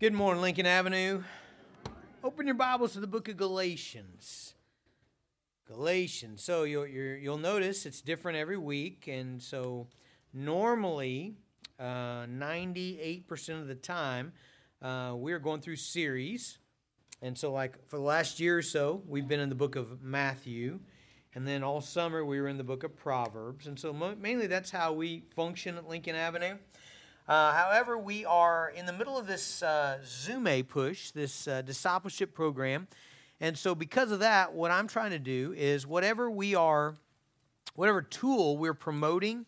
Good morning, Lincoln Avenue. Open your Bibles to the book of Galatians. Galatians. So you'll, you will notice it's different every week, and so normally, uh, 98% of the time, uh, we're going through series. And so, like for the last year or so, we've been in the book of Matthew, and then all summer we were in the book of Proverbs. And so, mainly that's how we function at Lincoln Avenue. Uh, however, we are in the middle of this uh, Zume push, this uh, discipleship program. And so, because of that, what I'm trying to do is whatever we are, whatever tool we're promoting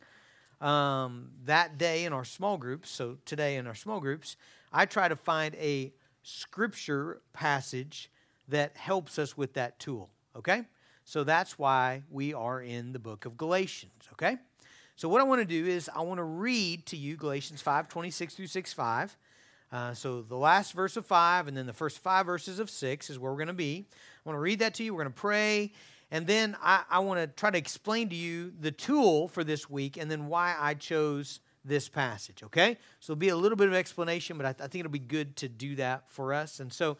um, that day in our small groups, so today in our small groups, I try to find a scripture passage that helps us with that tool. Okay? So that's why we are in the book of Galatians. Okay? So what I want to do is I want to read to you Galatians 5, 26 through 6, 5. Uh, so the last verse of 5 and then the first five verses of 6 is where we're going to be. I want to read that to you. We're going to pray. And then I, I want to try to explain to you the tool for this week and then why I chose this passage, okay? So it'll be a little bit of explanation, but I, th- I think it'll be good to do that for us. And so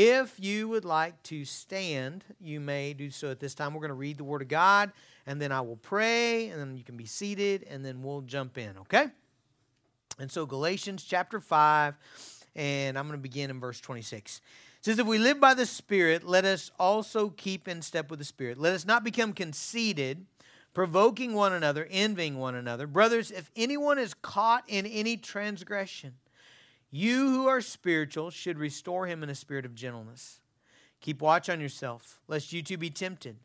if you would like to stand, you may do so at this time. We're going to read the Word of God and then I will pray, and then you can be seated, and then we'll jump in, okay? And so, Galatians chapter 5, and I'm going to begin in verse 26. It says, If we live by the Spirit, let us also keep in step with the Spirit. Let us not become conceited, provoking one another, envying one another. Brothers, if anyone is caught in any transgression, you who are spiritual should restore him in a spirit of gentleness. Keep watch on yourself, lest you too be tempted.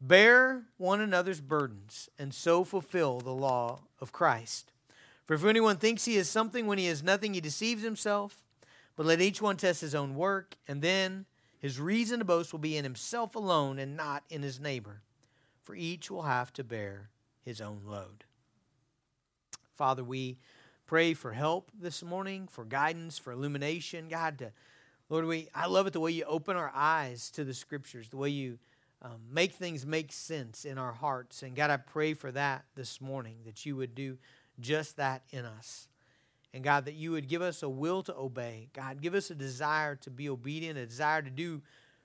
Bear one another's burdens, and so fulfill the law of Christ. For if anyone thinks he is something when he is nothing, he deceives himself. But let each one test his own work, and then his reason to boast will be in himself alone and not in his neighbor. For each will have to bear his own load. Father, we pray for help this morning, for guidance, for illumination. God, to, Lord, we I love it the way you open our eyes to the scriptures, the way you um, make things make sense in our hearts. And God, I pray for that this morning, that you would do just that in us. And God, that you would give us a will to obey. God, give us a desire to be obedient, a desire to do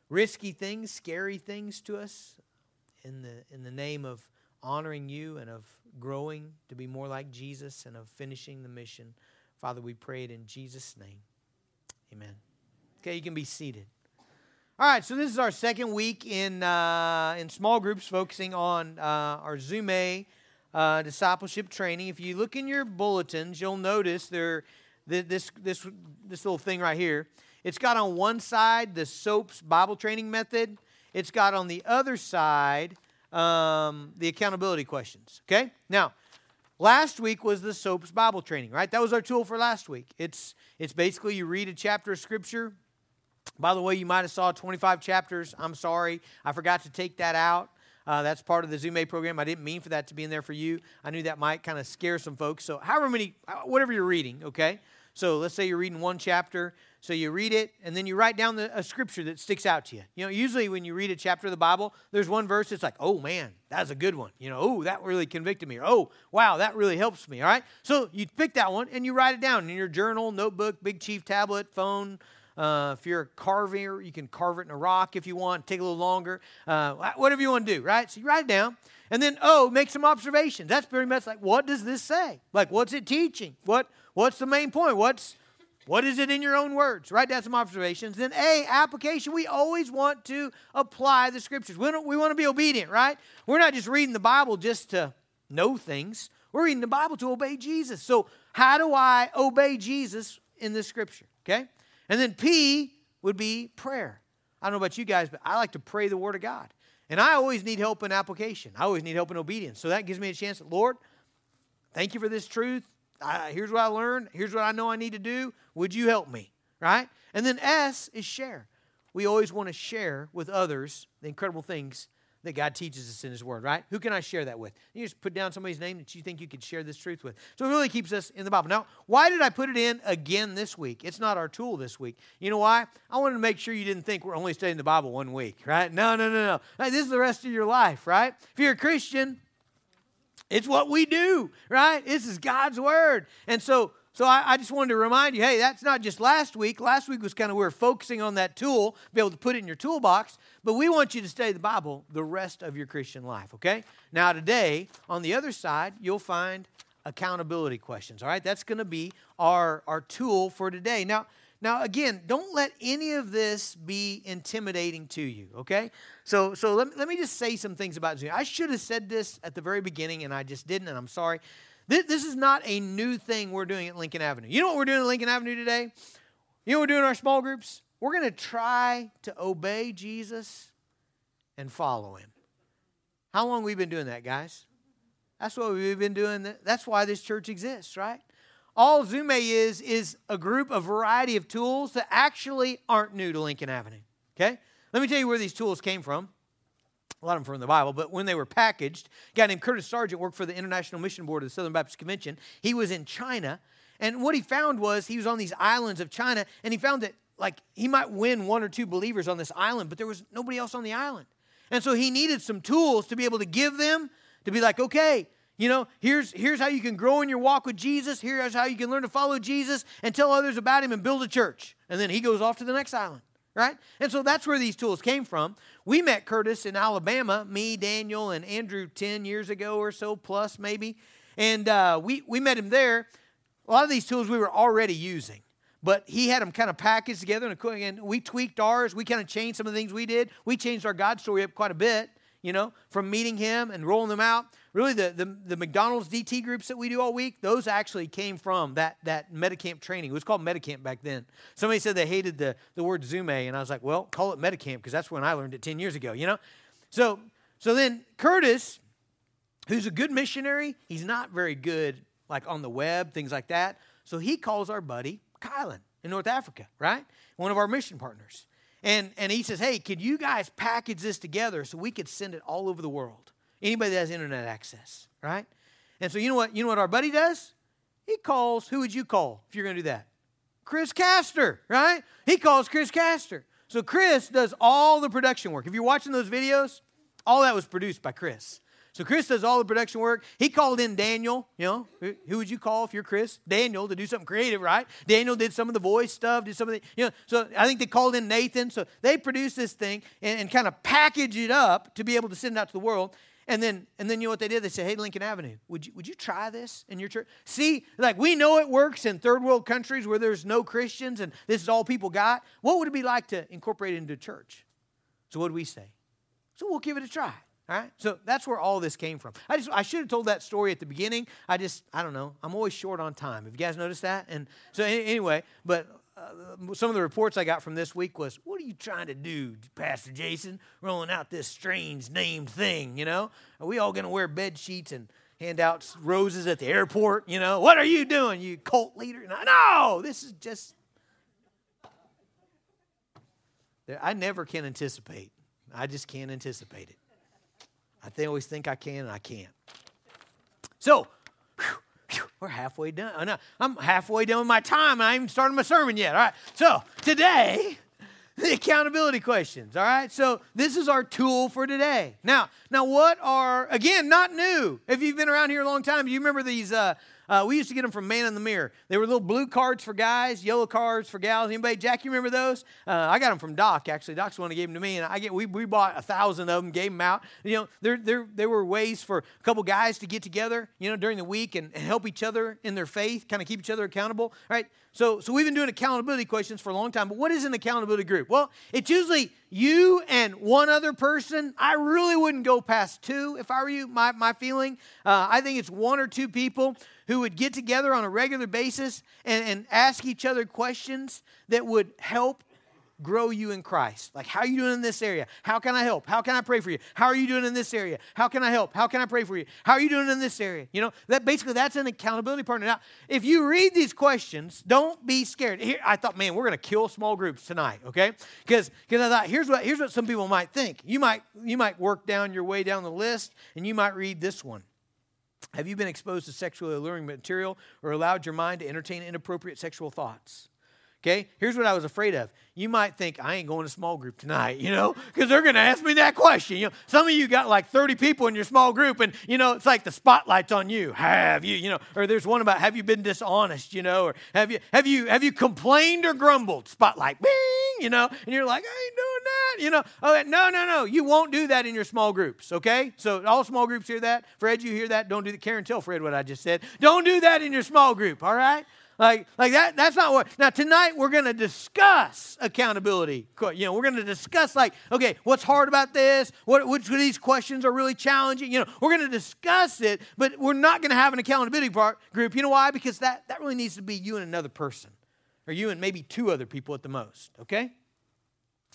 risky things, scary things to us in the, in the name of honoring you and of growing to be more like Jesus and of finishing the mission. Father, we pray it in Jesus' name. Amen. Okay, you can be seated. All right, so this is our second week in, uh, in small groups focusing on uh, our Zume uh, discipleship training. If you look in your bulletins, you'll notice there this, this, this little thing right here. It's got on one side the SOAPS Bible training method. It's got on the other side um, the accountability questions. Okay? Now, last week was the SOAPS Bible training, right? That was our tool for last week. It's, it's basically you read a chapter of Scripture, by the way, you might have saw 25 chapters. I'm sorry. I forgot to take that out. Uh, that's part of the Zume program. I didn't mean for that to be in there for you. I knew that might kind of scare some folks. So, however many, uh, whatever you're reading, okay? So, let's say you're reading one chapter. So, you read it, and then you write down the, a scripture that sticks out to you. You know, usually when you read a chapter of the Bible, there's one verse that's like, oh man, that's a good one. You know, oh, that really convicted me. Or, oh, wow, that really helps me. All right? So, you pick that one and you write it down in your journal, notebook, Big Chief tablet, phone, uh, if you're a carver, you can carve it in a rock if you want, take a little longer, uh, whatever you want to do, right? So you write it down. And then, oh, make some observations. That's pretty much like, what does this say? Like, what's it teaching? What, what's the main point? What's, what is it in your own words? Write down some observations. Then, A, application. We always want to apply the scriptures. We, we want to be obedient, right? We're not just reading the Bible just to know things, we're reading the Bible to obey Jesus. So, how do I obey Jesus in this scripture? Okay? And then P would be prayer. I don't know about you guys, but I like to pray the Word of God. And I always need help in application. I always need help in obedience. So that gives me a chance. Lord, thank you for this truth. I, here's what I learned. Here's what I know I need to do. Would you help me? Right? And then S is share. We always want to share with others the incredible things that God teaches us in His Word, right? Who can I share that with? You just put down somebody's name that you think you could share this truth with. So it really keeps us in the Bible. Now, why did I put it in again this week? It's not our tool this week. You know why? I wanted to make sure you didn't think we're only studying the Bible one week, right? No, no, no, no. Hey, this is the rest of your life, right? If you're a Christian, it's what we do, right? This is God's Word. And so, so I, I, just wanted to remind you, hey, that's not just last week. Last week was kind of we were focusing on that tool, be able to put it in your toolbox. But we want you to study the Bible the rest of your Christian life, okay? Now today, on the other side, you'll find accountability questions. All right, that's going to be our our tool for today. Now, now again, don't let any of this be intimidating to you. Okay, so so let, let me just say some things about Zume. I should have said this at the very beginning, and I just didn't, and I'm sorry. This, this is not a new thing we're doing at Lincoln Avenue. You know what we're doing at Lincoln Avenue today? You know what we're doing in our small groups? We're going to try to obey Jesus and follow him. How long we been doing that, guys? That's what we've been doing. That's why this church exists, right? All Zume is is a group, a variety of tools that actually aren't new to Lincoln Avenue. Okay? Let me tell you where these tools came from. A lot of them from the Bible, but when they were packaged, a guy named Curtis Sergeant worked for the International Mission Board of the Southern Baptist Convention. He was in China, and what he found was he was on these islands of China, and he found that like he might win one or two believers on this island, but there was nobody else on the island. And so he needed some tools to be able to give them to be like, okay, you know, here's, here's how you can grow in your walk with Jesus. Here's how you can learn to follow Jesus and tell others about him and build a church. And then he goes off to the next island, right? And so that's where these tools came from. We met Curtis in Alabama, me, Daniel, and Andrew 10 years ago or so, plus maybe. And uh, we, we met him there. A lot of these tools we were already using but he had them kind of packaged together and we tweaked ours we kind of changed some of the things we did we changed our god story up quite a bit you know, from meeting him and rolling them out. Really, the, the, the, McDonald's DT groups that we do all week, those actually came from that, that Metacamp training. It was called Metacamp back then. Somebody said they hated the, the word Zume, and I was like, well, call it Metacamp because that's when I learned it 10 years ago, you know? So, so then Curtis, who's a good missionary, he's not very good like on the web, things like that. So he calls our buddy Kylan in North Africa, right? One of our mission partners. And, and he says, hey, could you guys package this together so we could send it all over the world? Anybody that has internet access, right? And so you know what? You know what our buddy does? He calls, who would you call if you're to do that? Chris Castor, right? He calls Chris Castor. So Chris does all the production work. If you're watching those videos, all that was produced by Chris. So Chris does all the production work. He called in Daniel. You know, who, would you call if you're Chris? Daniel to do something creative, right? Daniel did some of the voice stuff, did some of the, you know. So I think they called in Nathan. So they produced this thing and, and kind of package it up to be able to send it out to the world. And then, and then you know what they did? They said, "Hey, Lincoln Avenue, would you would you try this in your church? See, like we know it works in third world countries where there's no Christians and this is all people got. What would it be like to incorporate it into church? So what do we say? So we'll give it a try. All right? So that's where all this came from. I just I should have told that story at the beginning. I just I don't know. I'm always short on time. Have you guys noticed that? And so anyway, but uh, some of the reports I got from this week was, "What are you trying to do, Pastor Jason? Rolling out this strange named thing? You know, are we all going to wear bed sheets and hand out roses at the airport? You know, what are you doing, you cult leader? No, this is just. I never can anticipate. I just can't anticipate it. I always think I can and I can't. So, whew, whew, we're halfway done. I'm halfway done with my time and I haven't started my sermon yet. All right. So, today, the accountability questions. All right. So, this is our tool for today. Now, now what are, again, not new. If you've been around here a long time, you remember these? Uh, uh, we used to get them from Man in the Mirror. They were little blue cards for guys, yellow cards for gals. Anybody? Jack, you remember those? Uh, I got them from Doc, actually. Doc's the one who gave them to me. And I get we, we bought a thousand of them, gave them out. You know, there, there, there were ways for a couple guys to get together, you know, during the week and, and help each other in their faith, kind of keep each other accountable. Right. So, so we've been doing accountability questions for a long time. But what is an accountability group? Well, it's usually you and one other person. I really wouldn't go past two if I were you, my, my feeling. Uh, I think it's one or two people who would get together on a regular basis and, and ask each other questions that would help grow you in Christ. Like, how are you doing in this area? How can I help? How can I pray for you? How are you doing in this area? How can I help? How can I pray for you? How are you doing in this area? You know, that basically that's an accountability partner. Now, if you read these questions, don't be scared. Here, I thought, man, we're to kill small groups tonight, okay? Because because I thought here's what here's what some people might think. You might you might work down your way down the list, and you might read this one. Have you been exposed to sexually alluring material or allowed your mind to entertain inappropriate sexual thoughts? Okay, here's what I was afraid of. You might think I ain't going to small group tonight, you know, because they're going to ask me that question. You know, some of you got like 30 people in your small group, and you know it's like the spotlight's on you. Have you, you know, or there's one about have you been dishonest, you know, or have you have you have you complained or grumbled? Spotlight, bing, you know, and you're like I ain't doing that, you know. Oh no no no, you won't do that in your small groups, okay? So all small groups hear that. Fred, you hear that? Don't do that. Karen, tell Fred what I just said. Don't do that in your small group, all right? Like, like that, that's not what. Now, tonight we're going to discuss accountability. You know, we're going to discuss, like, okay, what's hard about this? What, which of these questions are really challenging? You know, we're going to discuss it, but we're not going to have an accountability part, group. You know why? Because that, that really needs to be you and another person, or you and maybe two other people at the most, okay?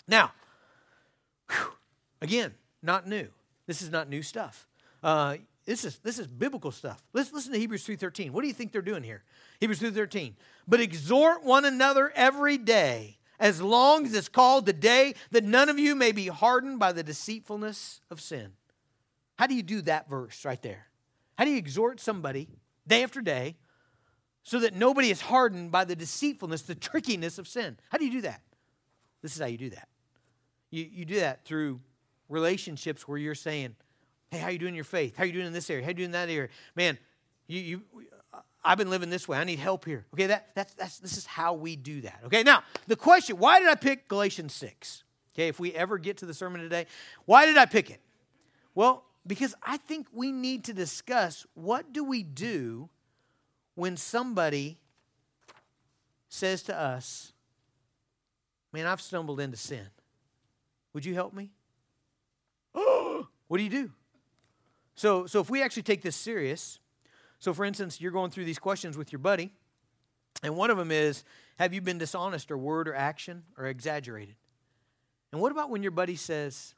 Now, whew, again, not new. This is not new stuff. Uh, this is this is biblical stuff. Let's listen to Hebrews 3:13. What do you think they're doing here? Hebrews 3.13. But exhort one another every day, as long as it's called the day that none of you may be hardened by the deceitfulness of sin. How do you do that verse right there? How do you exhort somebody day after day so that nobody is hardened by the deceitfulness, the trickiness of sin? How do you do that? This is how you do that. You, you do that through relationships where you're saying, Hey, how you doing in your faith? How you doing in this area? How you doing in that area? Man, you, you I've been living this way. I need help here. Okay, that, that's, that's, this is how we do that. Okay, now, the question why did I pick Galatians 6? Okay, if we ever get to the sermon today, why did I pick it? Well, because I think we need to discuss what do we do when somebody says to us, Man, I've stumbled into sin. Would you help me? what do you do? So, so if we actually take this serious, so, for instance, you're going through these questions with your buddy, and one of them is Have you been dishonest or word or action or exaggerated? And what about when your buddy says,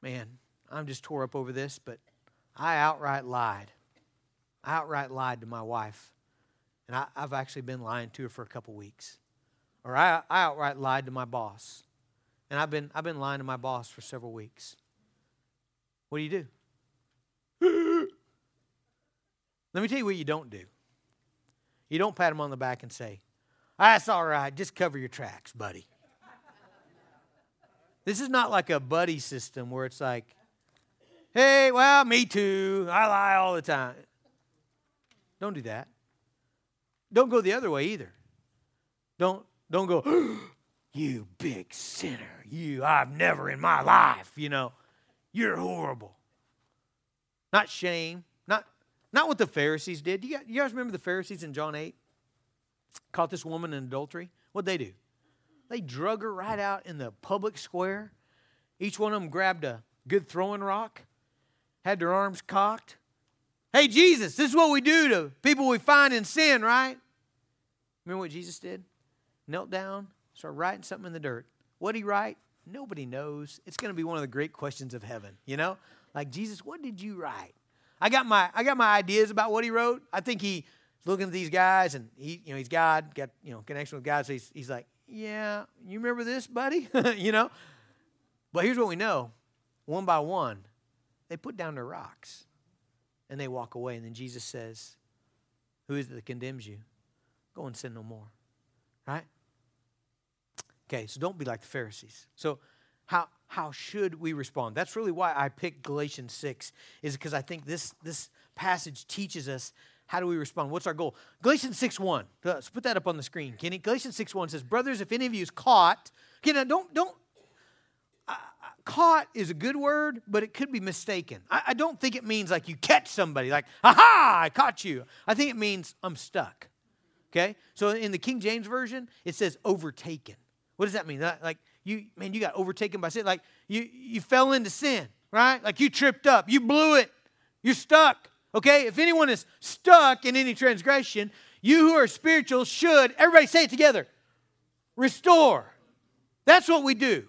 Man, I'm just tore up over this, but I outright lied. I outright lied to my wife, and I, have actually been lying to her for a couple weeks. Or I, I outright lied to my boss, and I've been, I've been lying to my boss for several weeks. What do you do? Let me tell you what you don't do. You don't pat him on the back and say, That's all right, just cover your tracks, buddy. this is not like a buddy system where it's like, Hey, well, me too. I lie all the time. Don't do that. Don't go the other way either. Don't don't go, you big sinner. You I've never in my life, you know. You're horrible. Not shame, not what the Pharisees did. You guys, remember the Pharisees in John 8? Caught this woman in adultery. What'd they do? They drug her right out in the public square. Each one of them grabbed a good throwing rock, had their arms cocked. Hey, Jesus, this is what we do to people we find in sin, right? Remember what Jesus did? Knelt down, started writing something in the dirt. What'd he write? Nobody knows. It's going to be one of the great questions of heaven, you know? Like, Jesus, what did you write? I got my I got my ideas about what he wrote. I think he's looking at these guys and he you know he's God, got you know connection with God. So he's he's like, yeah, you remember this, buddy? you know. But here's what we know: one by one, they put down their rocks and they walk away. And then Jesus says, "Who is it that condemns you? Go and sin no more." Right? Okay, so don't be like the Pharisees. So how how should we respond? That's really why I picked Galatians 6, is because I think this, this passage teaches us how do we respond? What's our goal? Galatians 6 1. Let's put that up on the screen. You? Galatians 6 1 says, Brothers, if any of you is caught, okay, now don't, don't, uh, caught is a good word, but it could be mistaken. I, I don't think it means like you catch somebody, like, aha, I caught you. I think it means I'm stuck. Okay? So in the King James Version, it says overtaken. What does that mean? Like, you man, you got overtaken by sin. Like you you fell into sin, right? Like you tripped up, you blew it, you're stuck. Okay? If anyone is stuck in any transgression, you who are spiritual should, everybody say it together, restore. That's what we do.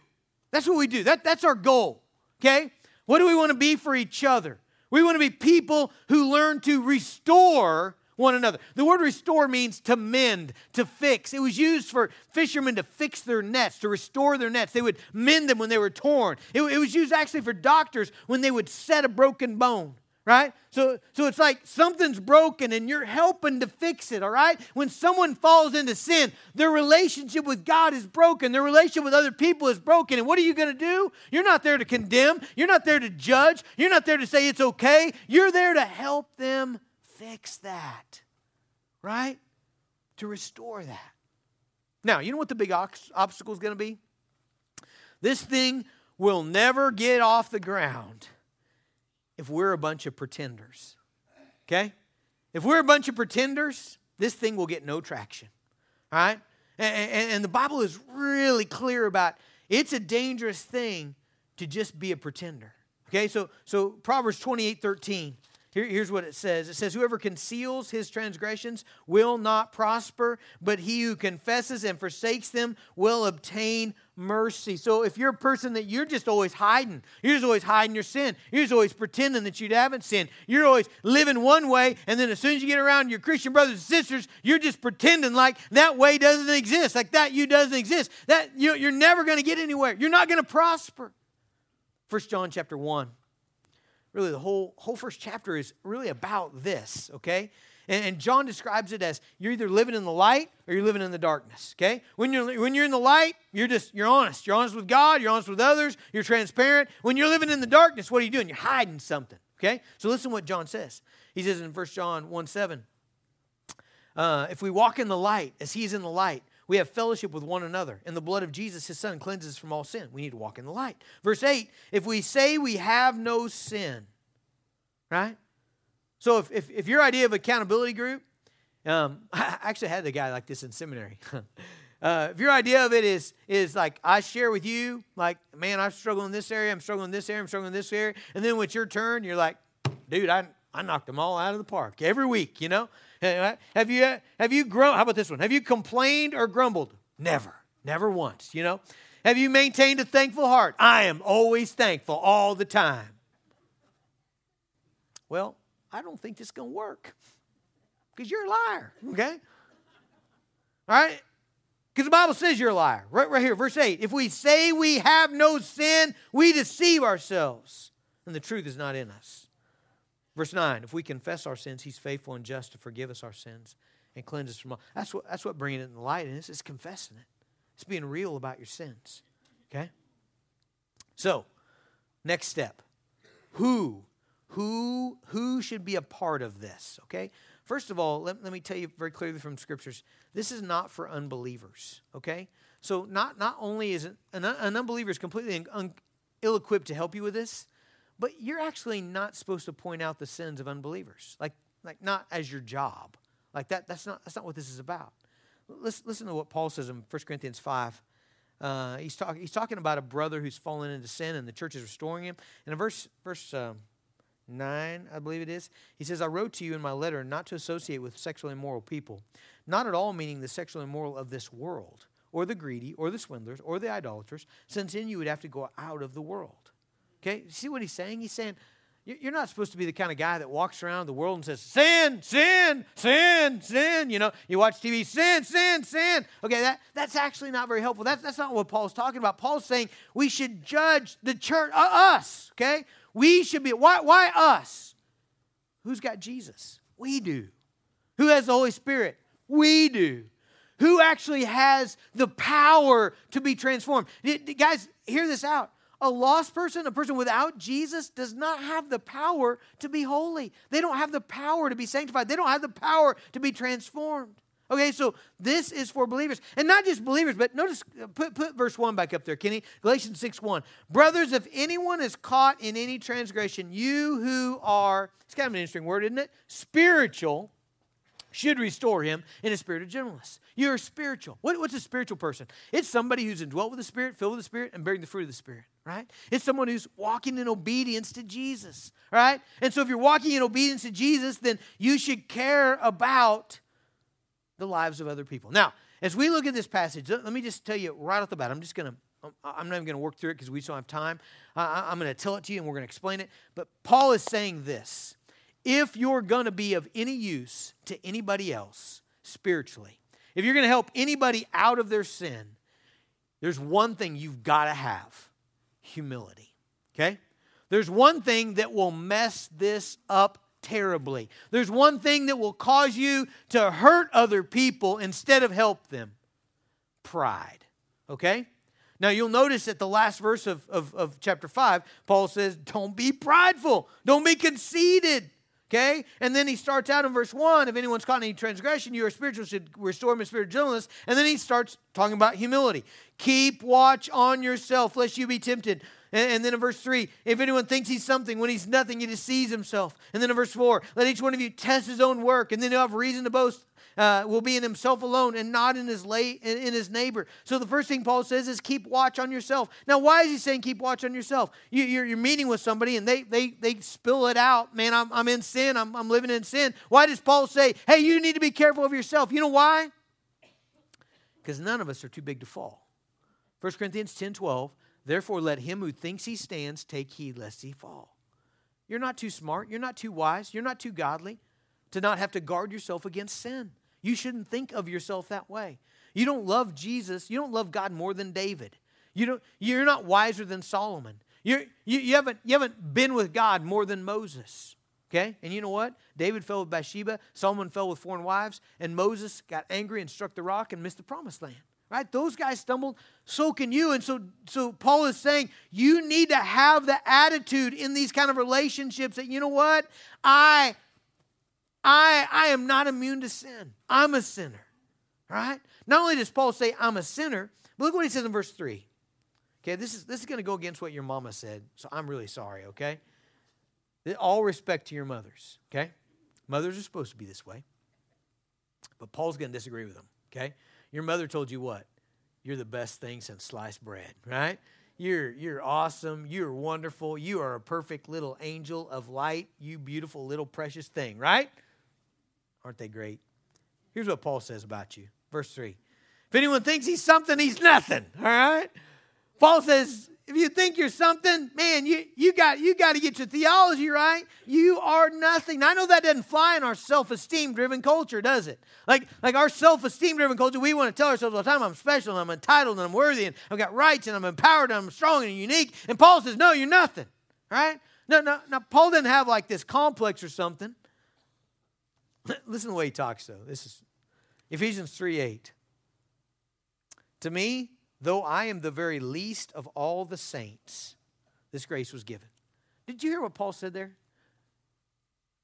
That's what we do. That, that's our goal. Okay? What do we want to be for each other? We want to be people who learn to restore one another. The word restore means to mend, to fix. It was used for fishermen to fix their nets, to restore their nets. They would mend them when they were torn. It, it was used actually for doctors when they would set a broken bone right? So, so it's like something's broken and you're helping to fix it, all right? When someone falls into sin, their relationship with God is broken, their relationship with other people is broken. And what are you going to do? You're not there to condemn, you're not there to judge, you're not there to say it's okay. You're there to help them fix that, right? To restore that. Now, you know what the big obstacle is going to be? This thing will never get off the ground if we're a bunch of pretenders. Okay? If we're a bunch of pretenders, this thing will get no traction. All right? And, and, and, the Bible is really clear about it's a dangerous thing to just be a pretender. Okay, so so Proverbs 28 13 here, here's what it says it says, Whoever conceals his transgressions will not prosper, but he who confesses and forsakes them will obtain mercy. So if you're a person that you're just always hiding, you're just always hiding your sin, you're just always pretending that you haven't sinned, you're always living one way, and then as soon as you get around your Christian brothers and sisters, you're just pretending like that way doesn't exist, like that you doesn't exist. That you're never going to get anywhere. You're not going to prosper. First John chapter 1 really the whole whole first chapter is really about this okay? And, and, john describes it as you're either living in the light or you're living in the darkness okay? When you're when you're in the light you're just you're honest. You're honest with god you're honest with others you're transparent. When you're living in the darkness what are you doing? You're hiding something okay? So listen what john says. He says in 1 john 1 7 uh, if we walk in the light as he's in the light we have fellowship with one another, and the blood of Jesus, his son, cleanses from all sin. We need to walk in the light. Verse 8 if we say we have no sin, right? So if, if, if your idea of accountability group, um, I actually had a guy like this in seminary. uh, if your idea of it is is like I share with you, like man, I'm struggling in this area, I'm struggling in this area, I'm struggling in this area, and then when it's your turn, you're like, dude, I I knocked them all out of the park every week, you know. Have you have you grown? How about this one? Have you complained or grumbled? Never, never once. You know. Have you maintained a thankful heart? I am always thankful all the time. Well, I don't think this is going to work because you're a liar. Okay. All right. Because the Bible says you're a liar. Right, right here, verse 8. If we say we have no sin, we deceive ourselves, and the truth is not in us. Verse 9, if we confess our sins, he's faithful and just to forgive us our sins and cleanse us from all. That's what, that's what bringing it in the light is. It's confessing it. It's being real about your sins. Okay? So, next step. Who? Who, who should be a part of this? Okay? First of all, let, let me tell you very clearly from scriptures, this is not for unbelievers. Okay? So not, not only is it, an, an unbeliever is completely un, ill-equipped to help you with this, but you're actually not supposed to point out the sins of unbelievers. Like, like not as your job. Like that, that's not, that's not what this is about. Listen, listen to what Paul says in 1 Corinthians 5. Uh, he's, talk, he's talking about a brother who's fallen into sin and the church is restoring him. And in verse, verse um, 9, I believe it is, he says, I wrote to you in my letter not to associate with sexually immoral people, not at all meaning the sexually immoral of this world, or the greedy, or the swindlers, or the idolaters, since then you would have to go out of the world. Okay, see what he's saying? He's saying, you're not supposed to be the kind of guy that walks around the world and says, sin, sin, sin, sin. You know, you watch TV, sin, sin, sin. Okay, that, that's actually not very helpful. That's, that's not what Paul's talking about. Paul's saying we should judge the church, uh, us, okay? We should be, why, why us? Who's got Jesus? We do. Who has the Holy Spirit? We do. Who actually has the power to be transformed? Guys, hear this out. A lost person, a person without Jesus, does not have the power to be holy. They don't have the power to be sanctified. They don't have the power to be transformed. Okay, so this is for believers. And not just believers, but notice, uh, put, put verse 1 back up there, Kenny. Galatians 6 1. Brothers, if anyone is caught in any transgression, you who are, it's kind of an interesting word, isn't it? Spiritual should restore him in a spirit of gentleness. You're spiritual. What, what's a spiritual person? It's somebody who's indwelt with the Spirit, filled with the Spirit, and bearing the fruit of the Spirit, right? It's someone who's walking in obedience to Jesus, right? And so if you're walking in obedience to Jesus, then you should care about the lives of other people. Now, as we look at this passage, let me just tell you right off the bat, I'm just going to I'm not even going to work through it because we don't have time. I'm going to tell it to you and we're going to explain it. But Paul is saying this if you're going to be of any use to anybody else spiritually, if you're going to help anybody out of their sin, there's one thing you've got to have humility. Okay? There's one thing that will mess this up terribly. There's one thing that will cause you to hurt other people instead of help them pride. Okay? Now you'll notice at the last verse of, of, of chapter 5, Paul says, Don't be prideful, don't be conceited. Okay? And then he starts out in verse 1 if anyone's caught in any transgression, you are spiritual, should restore him in spirit of gentleness. And then he starts talking about humility. Keep watch on yourself, lest you be tempted. And, then in verse 3, if anyone thinks he's something when he's nothing, he deceives himself. And then in verse 4, let each one of you test his own work, and then he'll have reason to boast. Uh, will be in himself alone and not in his lay, in, in, his neighbor. So the first thing Paul says is keep watch on yourself. Now, why is he saying keep watch on yourself? You, you're, you're meeting with somebody and they they they spill it out. Man, I'm, I'm in sin. I'm, I'm living in sin. Why does Paul say, hey, you need to be careful of yourself? You know why? Because none of us are too big to fall. 1 Corinthians 10 12 Therefore, let him who thinks he stands take heed lest he fall. You're not too smart. You're not too wise. You're not too godly to not have to guard yourself against sin. You shouldn't think of yourself that way. You don't love Jesus. You don't love God more than David. You don't, you're not wiser than Solomon. You're, you, you, haven't, you haven't been with God more than Moses. Okay? And you know what? David fell with Bathsheba, Solomon fell with foreign wives, and Moses got angry and struck the rock and missed the promised land right those guys stumbled so can you and so so paul is saying you need to have the attitude in these kind of relationships that you know what i i i am not immune to sin i'm a sinner right not only does paul say i'm a sinner but look what he says in verse 3 okay this is this is going to go against what your mama said so i'm really sorry okay all respect to your mothers okay mothers are supposed to be this way but paul's going to disagree with them okay your mother told you what? You're the best thing since sliced bread, right? You're, you're awesome. You're wonderful. You are a perfect little angel of light. You beautiful little precious thing, right? Aren't they great? Here's what Paul says about you. Verse 3. If anyone thinks he's something, he's nothing, all right? Paul says, if you think you're something, man, you, you got you got to get your theology right. You are nothing. I know that doesn't fly in our self-esteem driven culture, does it? Like, like our self-esteem driven culture, we want to tell ourselves all the time, I'm special and I'm entitled and I'm worthy and I've got rights and I'm empowered and I'm strong and unique. And Paul says, No, you're nothing. Right? No, no, no. Paul didn't have like this complex or something. Listen to the way he talks, though. This is Ephesians 3 8. To me, though I am the very least of all the saints, this grace was given. Did you hear what Paul said there?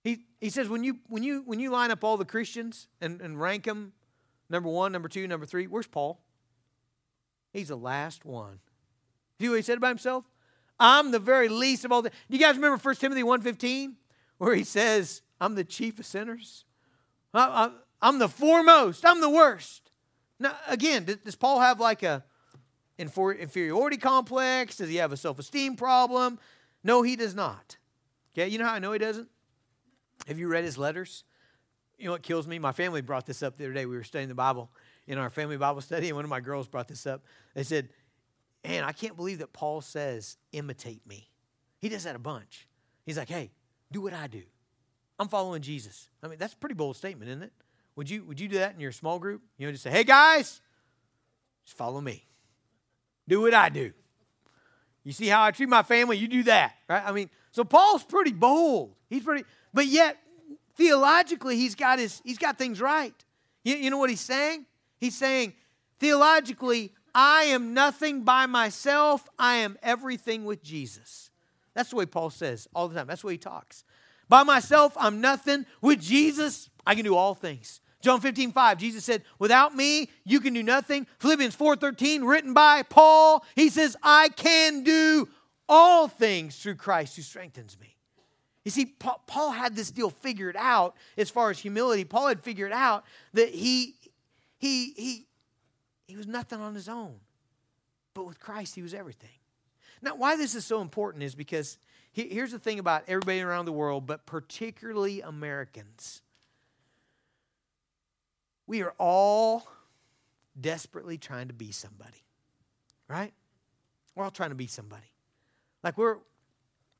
He, he says, when you, when, you, when you line up all the Christians and, and rank them, number one, number two, number three, where's Paul? He's the last one. See what he said about himself? I'm the very least of all the. Do you guys remember 1 Timothy 1.15? Where he says, I'm the chief of sinners. I, am the foremost. I'm the worst. Now, again, does Paul have like a, inferiority complex? Does he have a self esteem problem? No, he does not. Okay, you know how I know he doesn't? Have you read his letters? You know what kills me? My family brought this up the other day. We were studying the Bible in our family Bible study, and one of my girls brought this up. They said, Man, I can't believe that Paul says, imitate me. He does that a bunch. He's like, Hey, do what I do. I'm following Jesus. I mean, that's a pretty bold statement, isn't it? Would you, would you do that in your small group? You know, just say, Hey, guys, just follow me. Do what I do. You see how I treat my family? You do that, right? I mean, so Paul's pretty bold. He's pretty, but yet theologically, he's got his he's got things right. You, you know what he's saying? He's saying theologically, I am nothing by myself. I am everything with Jesus. That's the way Paul says all the time. That's the way he talks. By myself, I'm nothing. With Jesus, I can do all things. John 15, 5, Jesus said, Without me, you can do nothing. Philippians 4, 13, written by Paul, he says, I can do all things through Christ who strengthens me. You see, Paul had this deal figured out as far as humility. Paul had figured out that he, he, he, he was nothing on his own. But with Christ, he was everything. Now, why this is so important is because here's the thing about everybody around the world, but particularly Americans. We are all desperately trying to be somebody, right? We're all trying to be somebody. Like we're,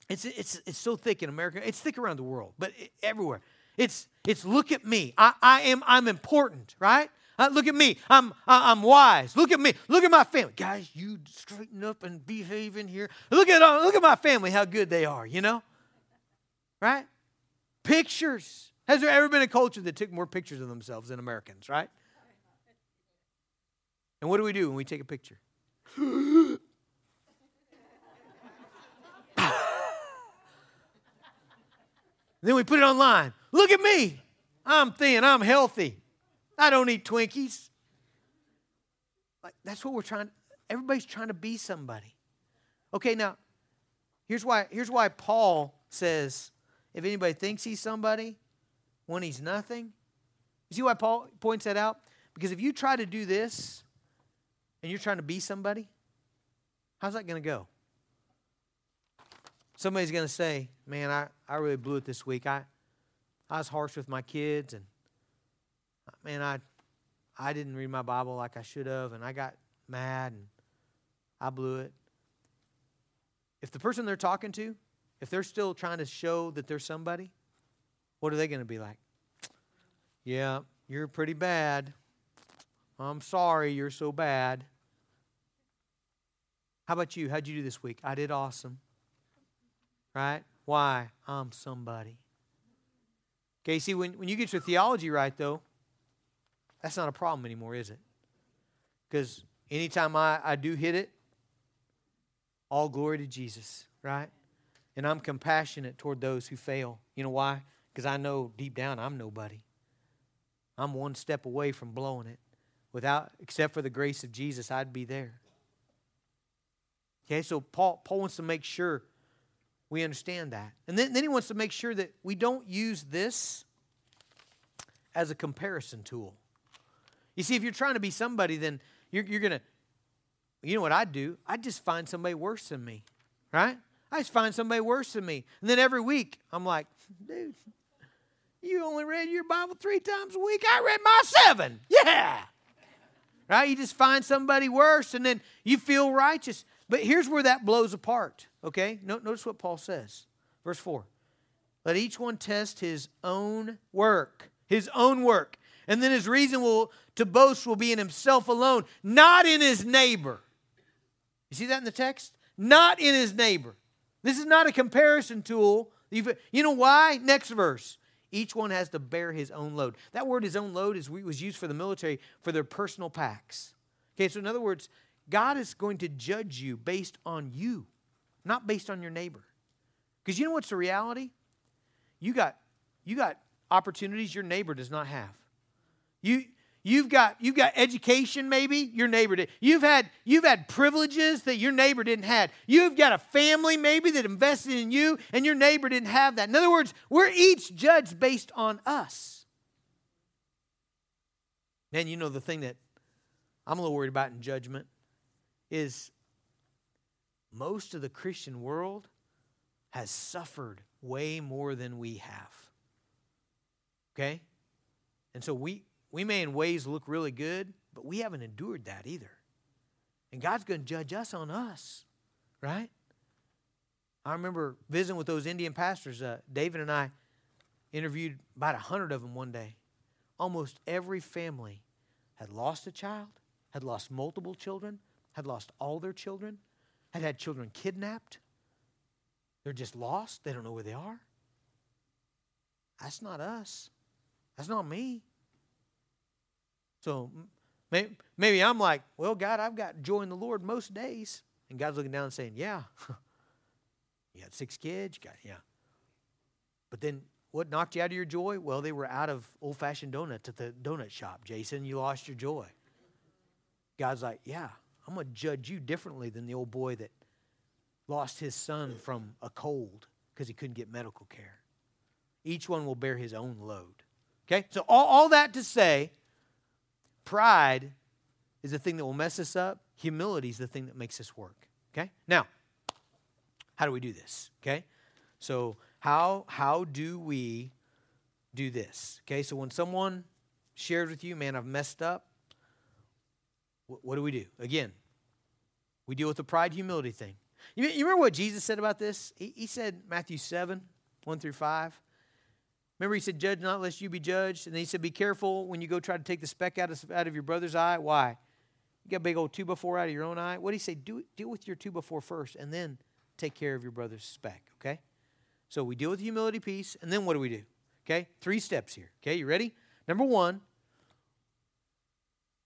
it's, it's, it's so thick in America. It's thick around the world, but everywhere. It's, it's look at me. I, I am, I'm important, right? Uh, look at me. I'm, I'm wise. Look at me. Look at my family. Guys, you straighten up and behave in here. Look at, uh, look at my family, how good they are, you know? Right? Pictures. Has there ever been a culture that took more pictures of themselves than Americans, right? And what do we do when we take a picture? then we put it online. Look at me. I'm thin. I'm healthy. I don't eat Twinkies. Like that's what we're trying. Everybody's trying to be somebody. Okay, now here's why. Here's why Paul says, if anybody thinks he's somebody, when he's nothing. You see why Paul points that out? Because if you try to do this and you're trying to be somebody, how's that going to go? Somebody's going to say, Man, I, I really blew it this week. I, I was harsh with my kids, and man, I, I didn't read my Bible like I should have, and I got mad, and I blew it. If the person they're talking to, if they're still trying to show that they're somebody, what are they going to be like? Yeah, you're pretty bad. I'm sorry you're so bad. How about you? How'd you do this week? I did awesome. Right? Why? I'm somebody. Okay, see, when, when you get your theology right, though, that's not a problem anymore, is it? Because anytime I, I do hit it, all glory to Jesus, right? And I'm compassionate toward those who fail. You know why? Because I know deep down I'm nobody. I'm one step away from blowing it. Without, except for the grace of Jesus, I'd be there. Okay, so Paul, Paul wants to make sure we understand that. And then, then he wants to make sure that we don't use this as a comparison tool. You see, if you're trying to be somebody, then you're, you're going to, you know what I'd do? I'd just find somebody worse than me, right? I just find somebody worse than me. And then every week, I'm like, dude, you only read your Bible three times a week. I read my seven. Yeah. Right? You just find somebody worse and then you feel righteous. But here's where that blows apart. Okay? Notice what Paul says. Verse 4. Let each one test his own work. His own work. And then his reason will to boast will be in himself alone, not in his neighbor. You see that in the text? Not in his neighbor. This is not a comparison tool. You know why? Next verse. Each one has to bear his own load. That word, his own load, is was used for the military for their personal packs. Okay, so in other words, God is going to judge you based on you, not based on your neighbor. Because you know what's the reality? You got you got opportunities your neighbor does not have. You You've got, you've got education, maybe your neighbor did. You've had, you've had privileges that your neighbor didn't have. You've got a family, maybe, that invested in you, and your neighbor didn't have that. In other words, we're each judged based on us. And you know, the thing that I'm a little worried about in judgment is most of the Christian world has suffered way more than we have. Okay? And so we we may in ways look really good, but we haven't endured that either. And God's going to judge us on us, right? I remember visiting with those Indian pastors. Uh, David and I interviewed about a hundred of them one day. Almost every family had lost a child, had lost multiple children, had lost all their children, had had children kidnapped. They're just lost. They don't know where they are. That's not us. That's not me. So maybe I'm like, well, God, I've got joy in the Lord most days. And God's looking down and saying, yeah. you got six kids? You got, yeah. But then what knocked you out of your joy? Well, they were out of old fashioned donuts at the donut shop. Jason, you lost your joy. God's like, yeah, I'm going to judge you differently than the old boy that lost his son from a cold because he couldn't get medical care. Each one will bear his own load. Okay? So, all, all that to say, Pride is the thing that will mess us up. Humility is the thing that makes us work. Okay? Now, how do we do this? Okay? So, how how do we do this? Okay? So when someone shares with you, man, I've messed up, what, what do we do? Again, we deal with the pride humility thing. You, you remember what Jesus said about this? He, he said, Matthew 7, 1 through 5. Remember, he said, Judge not lest you be judged. And then he said, Be careful when you go try to take the speck out of, out of your brother's eye. Why? You got a big old two by four out of your own eye. What did he say? Do, deal with your two by four first, and then take care of your brother's speck, okay? So we deal with humility, peace, and then what do we do? Okay? Three steps here. Okay, you ready? Number one,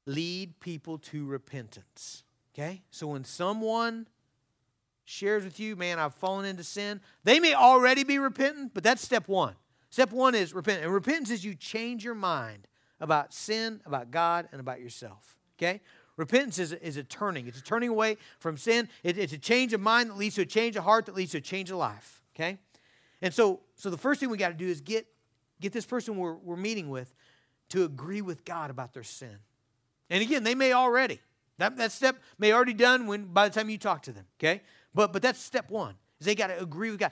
lead people to repentance. Okay? So when someone shares with you, man, I've fallen into sin, they may already be repentant, but that's step one. Step one is repent. And repentance is you change your mind about sin, about God, and about yourself. Okay? Repentance is, is a turning. It's a turning away from sin. It, it's a change of mind that leads to a change of heart that leads to a change of life. Okay? And so, so the first thing we got to do is get, get this person we're, we're meeting with to agree with God about their sin. And again, they may already. That, that step may already done when by the time you talk to them. Okay? But but that's step one. Is they got to agree with God.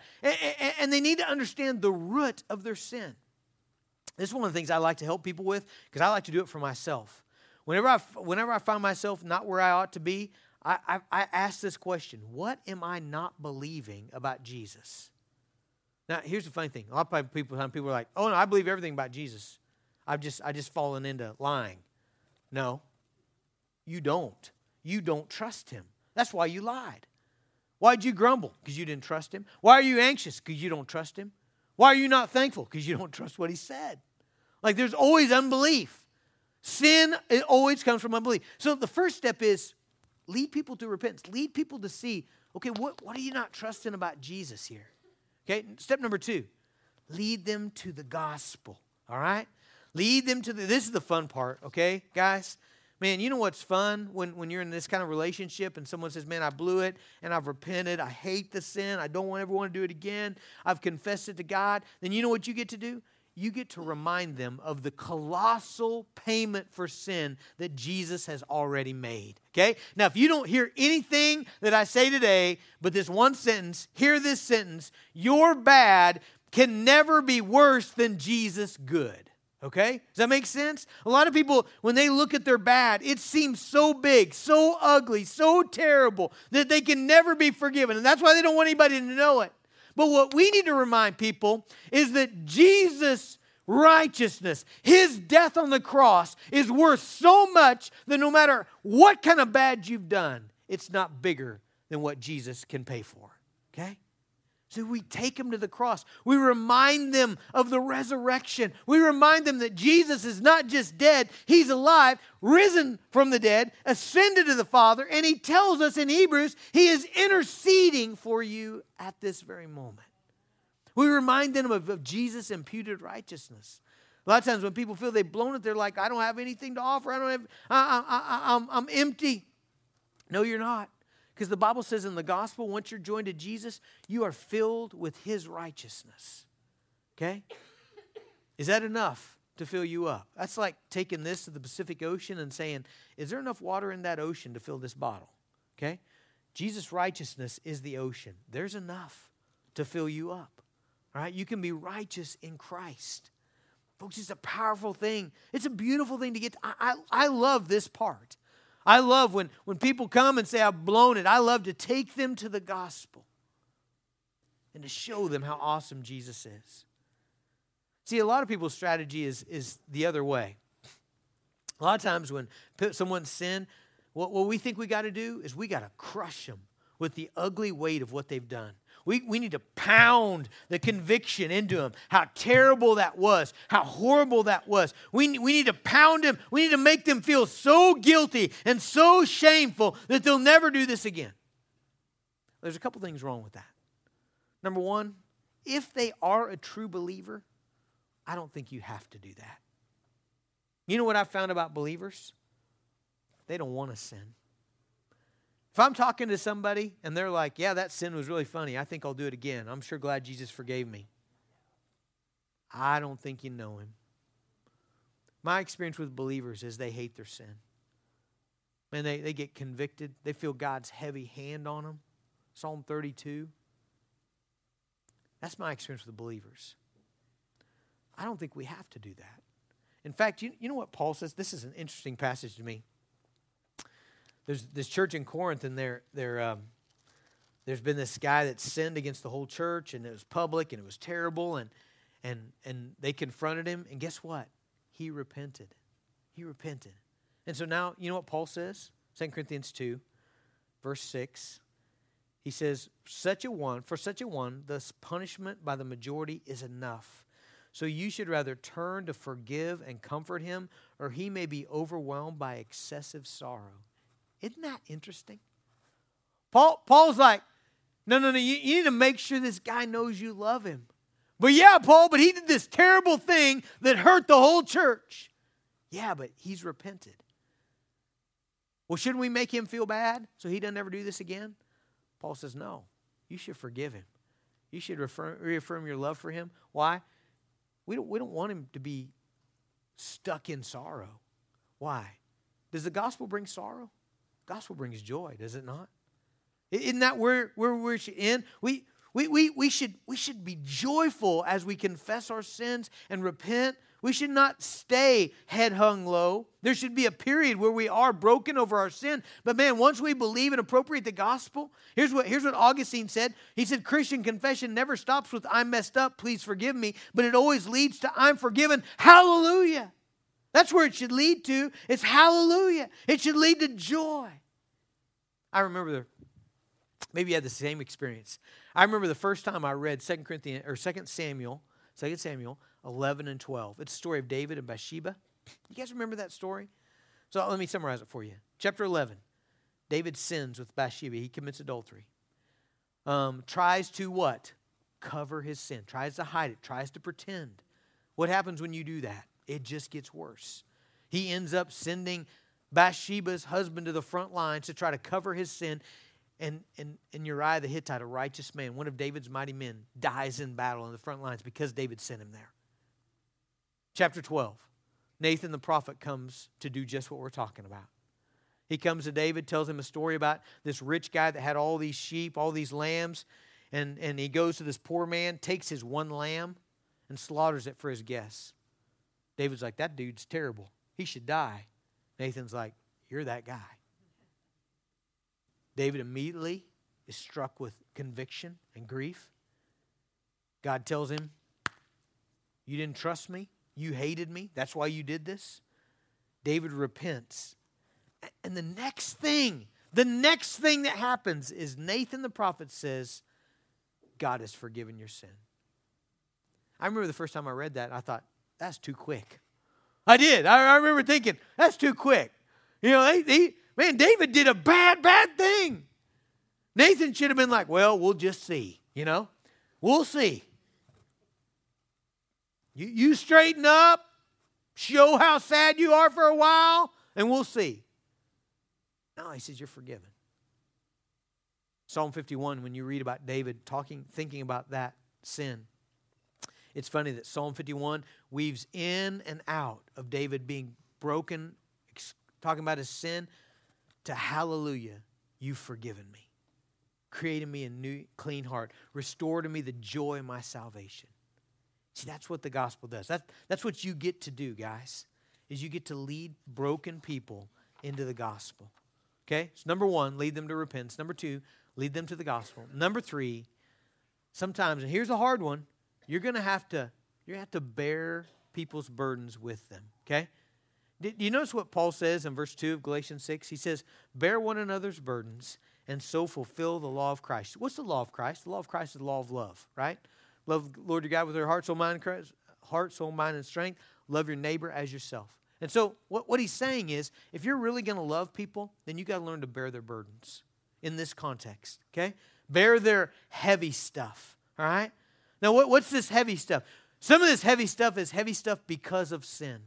And, they need to understand the root of their sin. This is one of the things I like to help people with because I like to do it for myself. Whenever I, whenever I find myself not where I ought to be, I, I, I ask this question What am I not believing about Jesus? Now, here's the funny thing. A lot of people, people are like, "Oh no, I believe everything about Jesus. I've just, I just fallen into lying." No, you don't. You don't trust Him. That's why you lied. Why'd you grumble? Because you didn't trust Him. Why are you anxious? Because you don't trust Him. Why are you not thankful? Because you don't trust what He said. Like there's always unbelief. Sin it always comes from unbelief. So the first step is lead people to repentance. Lead people to see, okay, what, what are you not trusting about Jesus here? Okay, step number two, lead them to the gospel. All right? Lead them to the, this is the fun part, okay, guys? Man, you know what's fun when, when you're in this kind of relationship and someone says, Man, I blew it and I've repented. I hate the sin. I don't ever want to do it again. I've confessed it to God. Then you know what you get to do? you get to remind them of the colossal payment for sin that Jesus has already made. Okay? Now, if you don't hear anything that I say today, but this one sentence, hear this sentence your bad can never be worse than Jesus' good. Okay? Does that make sense? A lot of people, when they look at their bad, it seems so big, so ugly, so terrible that they can never be forgiven. And that's why they don't want anybody to know it. But what we need to remind people is that Jesus' righteousness, his death on the cross, is worth so much that no matter what kind of bad you've done, it's not bigger than what Jesus can pay for. Okay? So we take them to the cross. We remind them of the resurrection. We remind them that Jesus is not just dead, he's alive, risen from the dead, ascended to the Father, and he tells us in Hebrews he is interceding for you at this very moment. We remind them of, of Jesus' imputed righteousness. A lot of times when people feel they've blown it, they're like, I don't have anything to offer. I don't have, I, I, I, I'm, I'm empty. No, you're not. Because the Bible says in the gospel, once you're joined to Jesus, you are filled with his righteousness. Okay? Is that enough to fill you up? That's like taking this to the Pacific Ocean and saying, Is there enough water in that ocean to fill this bottle? Okay? Jesus' righteousness is the ocean. There's enough to fill you up. All right? You can be righteous in Christ. Folks, it's a powerful thing. It's a beautiful thing to get. To. I, I, I love this part. I love when, when people come and say, I've blown it. I love to take them to the gospel and to show them how awesome Jesus is. See, a lot of people's strategy is, is the other way. A lot of times when someone's sin, what, what we think we got to do is we got to crush them with the ugly weight of what they've done. We, we need to pound the conviction into them, how terrible that was, how horrible that was. We, we need to pound them. We need to make them feel so guilty and so shameful that they'll never do this again. There's a couple things wrong with that. Number one, if they are a true believer, I don't think you have to do that. You know what I've found about believers? They don't want to sin. If I'm talking to somebody and they're like, yeah, that sin was really funny, I think I'll do it again. I'm sure glad Jesus forgave me. I don't think you know him. My experience with believers is they hate their sin. Man, they, they get convicted. They feel God's heavy hand on them. Psalm 32. That's my experience with the believers. I don't think we have to do that. In fact, you, you know what Paul says? This is an interesting passage to me there's this church in Corinth, and there, there, um, there's been this guy that sinned against the whole church, and it was public, and it was terrible, and and, and they confronted him, and guess what? He repented. He repented. And so now, you know what Paul says? 2 Corinthians 2, verse 6. He says, such a one, for such a one, the punishment by the majority is enough. So you should rather turn to forgive and comfort him, or he may be overwhelmed by excessive sorrow. Isn't that interesting? Paul, Paul's like, no, no, no, you, you need to make sure this guy knows you love him. But yeah, Paul, but he did this terrible thing that hurt the whole church. Yeah, but he's repented. Well, shouldn't we make him feel bad so he doesn't ever do this again? Paul says, no. You should forgive him. You should reaffirm, reaffirm your love for him. Why? We don't, we don't want him to be stuck in sorrow. Why? Does the gospel bring sorrow? Gospel brings joy, does it not? Isn't that where, where we should end? We, we, we, we, should, we should be joyful as we confess our sins and repent. We should not stay head hung low. There should be a period where we are broken over our sin. But man, once we believe and appropriate the gospel, here's what, here's what Augustine said. He said, Christian confession never stops with, I'm messed up, please forgive me, but it always leads to, I'm forgiven. Hallelujah. That's where it should lead to. It's hallelujah. It should lead to joy. I remember the, maybe you had the same experience. I remember the first time I read 2 Corinthians or 2 Samuel, 2 Samuel 11 and 12. It's the story of David and Bathsheba. You guys remember that story? So let me summarize it for you. Chapter 11. David sins with Bathsheba. He commits adultery. Um, tries to what? Cover his sin. Tries to hide it. Tries to pretend. What happens when you do that? It just gets worse. He ends up sending Bathsheba's husband to the front lines to try to cover his sin and, and, and Uriah the Hittite, a righteous man, one of David's mighty men, dies in battle on the front lines because David sent him there. Chapter 12 Nathan the prophet comes to do just what we're talking about. He comes to David, tells him a story about this rich guy that had all these sheep, all these lambs, and, and he goes to this poor man, takes his one lamb, and slaughters it for his guests. David's like, That dude's terrible. He should die. Nathan's like, You're that guy. David immediately is struck with conviction and grief. God tells him, You didn't trust me. You hated me. That's why you did this. David repents. And the next thing, the next thing that happens is Nathan the prophet says, God has forgiven your sin. I remember the first time I read that, I thought, that's too quick. I did. I, I remember thinking, that's too quick. You know, they, they, Man, David did a bad, bad thing. Nathan should have been like, well, we'll just see, you know? We'll see. You, you straighten up, show how sad you are for a while, and we'll see. No, he says, you're forgiven. Psalm 51, when you read about David talking, thinking about that sin, it's funny that Psalm 51 weaves in and out of David being broken, talking about his sin, to hallelujah, you've forgiven me. Created me a new, clean heart. Restore to me the joy of my salvation. See, that's what the gospel does. That's, that's what you get to do, guys, is you get to lead broken people into the gospel. Okay? So number one, lead them to repentance. Number two, lead them to the gospel. Number three, sometimes, and here's a hard one, you're gonna have to, gonna have to bear people's burdens with them. Okay? Do you notice what Paul says in verse 2 of Galatians 6? He says, Bear one another's burdens and so fulfill the law of Christ. What's the law of Christ? The law of Christ is the law of love, right? Love Lord your God with your heart, soul, mind, heart, soul, mind, and strength. Love your neighbor as yourself. And so what, what he's saying is, if you're really going to love people, then you got to learn to bear their burdens in this context, okay? Bear their heavy stuff, all right? Now, what, what's this heavy stuff? Some of this heavy stuff is heavy stuff because of sin.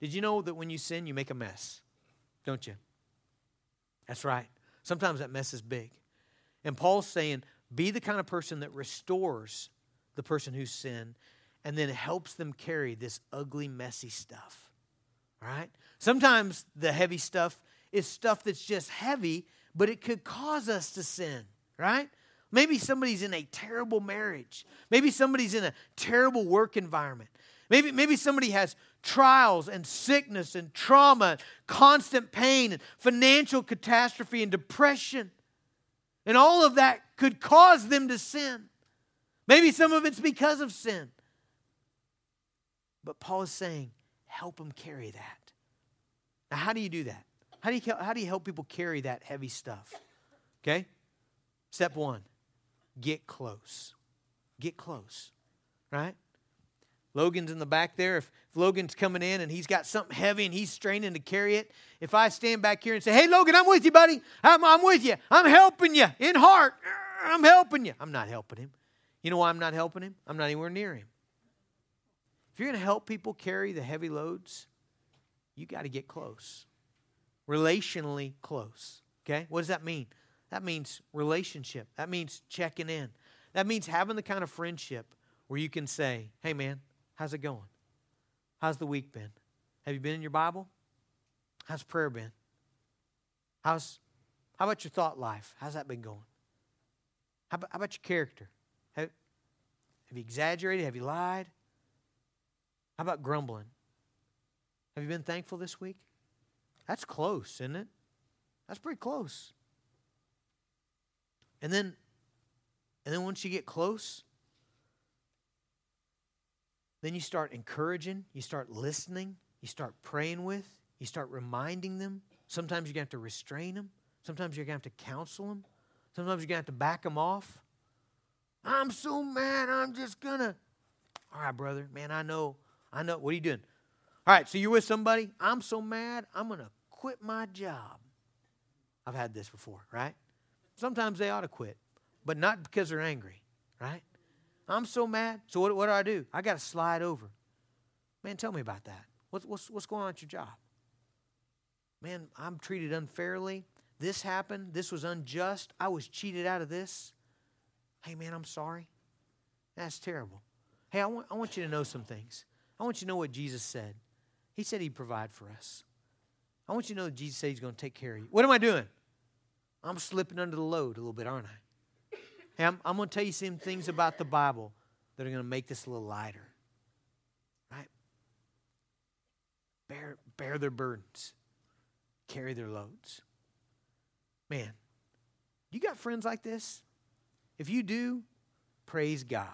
Did you know that when you sin, you make a mess? Don't you? That's right. Sometimes that mess is big. And Paul's saying, be the kind of person that restores the person who's sinned and then helps them carry this ugly, messy stuff. All right? Sometimes the heavy stuff is stuff that's just heavy, but it could cause us to sin, right? Maybe somebody's in a terrible marriage. Maybe somebody's in a terrible work environment. Maybe, maybe somebody has trials and sickness and trauma, constant pain and financial catastrophe and depression. And all of that could cause them to sin. Maybe some of it's because of sin. But Paul is saying, help them carry that. Now, how do you do that? How do you, how do you help people carry that heavy stuff? Okay? Step one get close. Get close, right? Logan's in the back there. If, if, Logan's coming in and he's got something heavy and he's straining to carry it, if I stand back here and say, Hey, Logan, I'm with you, buddy. I'm, I'm with you. I'm helping you in heart. I'm helping you. I'm not helping him. You know why I'm not helping him? I'm not anywhere near him. If you're going to help people carry the heavy loads, you got to get close. Relationally close. Okay? What does that mean? That means relationship. That means checking in. That means having the kind of friendship where you can say, hey, man, how's it going? How's the week been? Have you been in your Bible? How's prayer been? How's, how about your thought life? How's that been going? How about, how about your character? Have, have you exaggerated? Have you lied? How about grumbling? Have you been thankful this week? That's close, isn't it? That's pretty close. And then and then once you get close, then you start encouraging, you start listening, you start praying with, you start reminding them. Sometimes you're going to have to restrain them. Sometimes you're going to have to counsel them. Sometimes you're going to have to back them off. I'm so mad, I'm just going to. All right, brother, man, I know, I know. What are you doing? All right, so you're with somebody. I'm so mad, I'm going to quit my job. I've had this before, right? Sometimes they ought to quit, but not because they're angry, right? I'm so mad. So what, what do I do? I got to slide over. Man, tell me about that. What's, what's, what's going on at your job? Man, I'm treated unfairly. This happened. This was unjust. I was cheated out of this. Hey, man, I'm sorry. That's terrible. Hey, I want, I want you to know some things. I want you to know what Jesus said. He said he'd provide for us. I want you to know that Jesus said he's going to take care of you. What am I doing? I'm slipping under the load a little bit, aren't I? Hey, I'm, I'm going to tell you some things about the Bible that are going to make this a little lighter. Right? Bear, bear their burdens, carry their loads. Man, you got friends like this? If you do, praise God.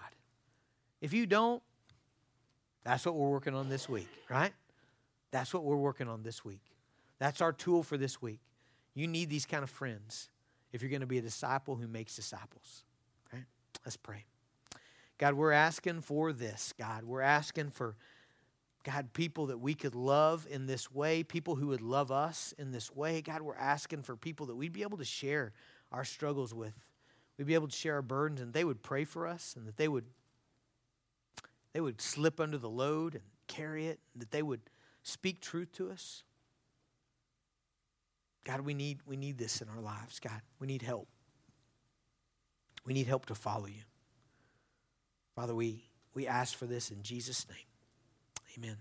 If you don't, that's what we're working on this week, right? That's what we're working on this week. That's our tool for this week. You need these kind of friends if you're going to be a disciple who makes disciples. Right? Let's pray. God, we're asking for this, God. We're asking for, God, people that we could love in this way, people who would love us in this way. God, we're asking for people that we'd be able to share our struggles with. We'd be able to share our burdens and they would pray for us and that they would they would slip under the load and carry it, that they would speak truth to us. God, we need, we need this in our lives. God, we need help. We need help to follow you. Father, we, we ask for this in Jesus' name. Amen.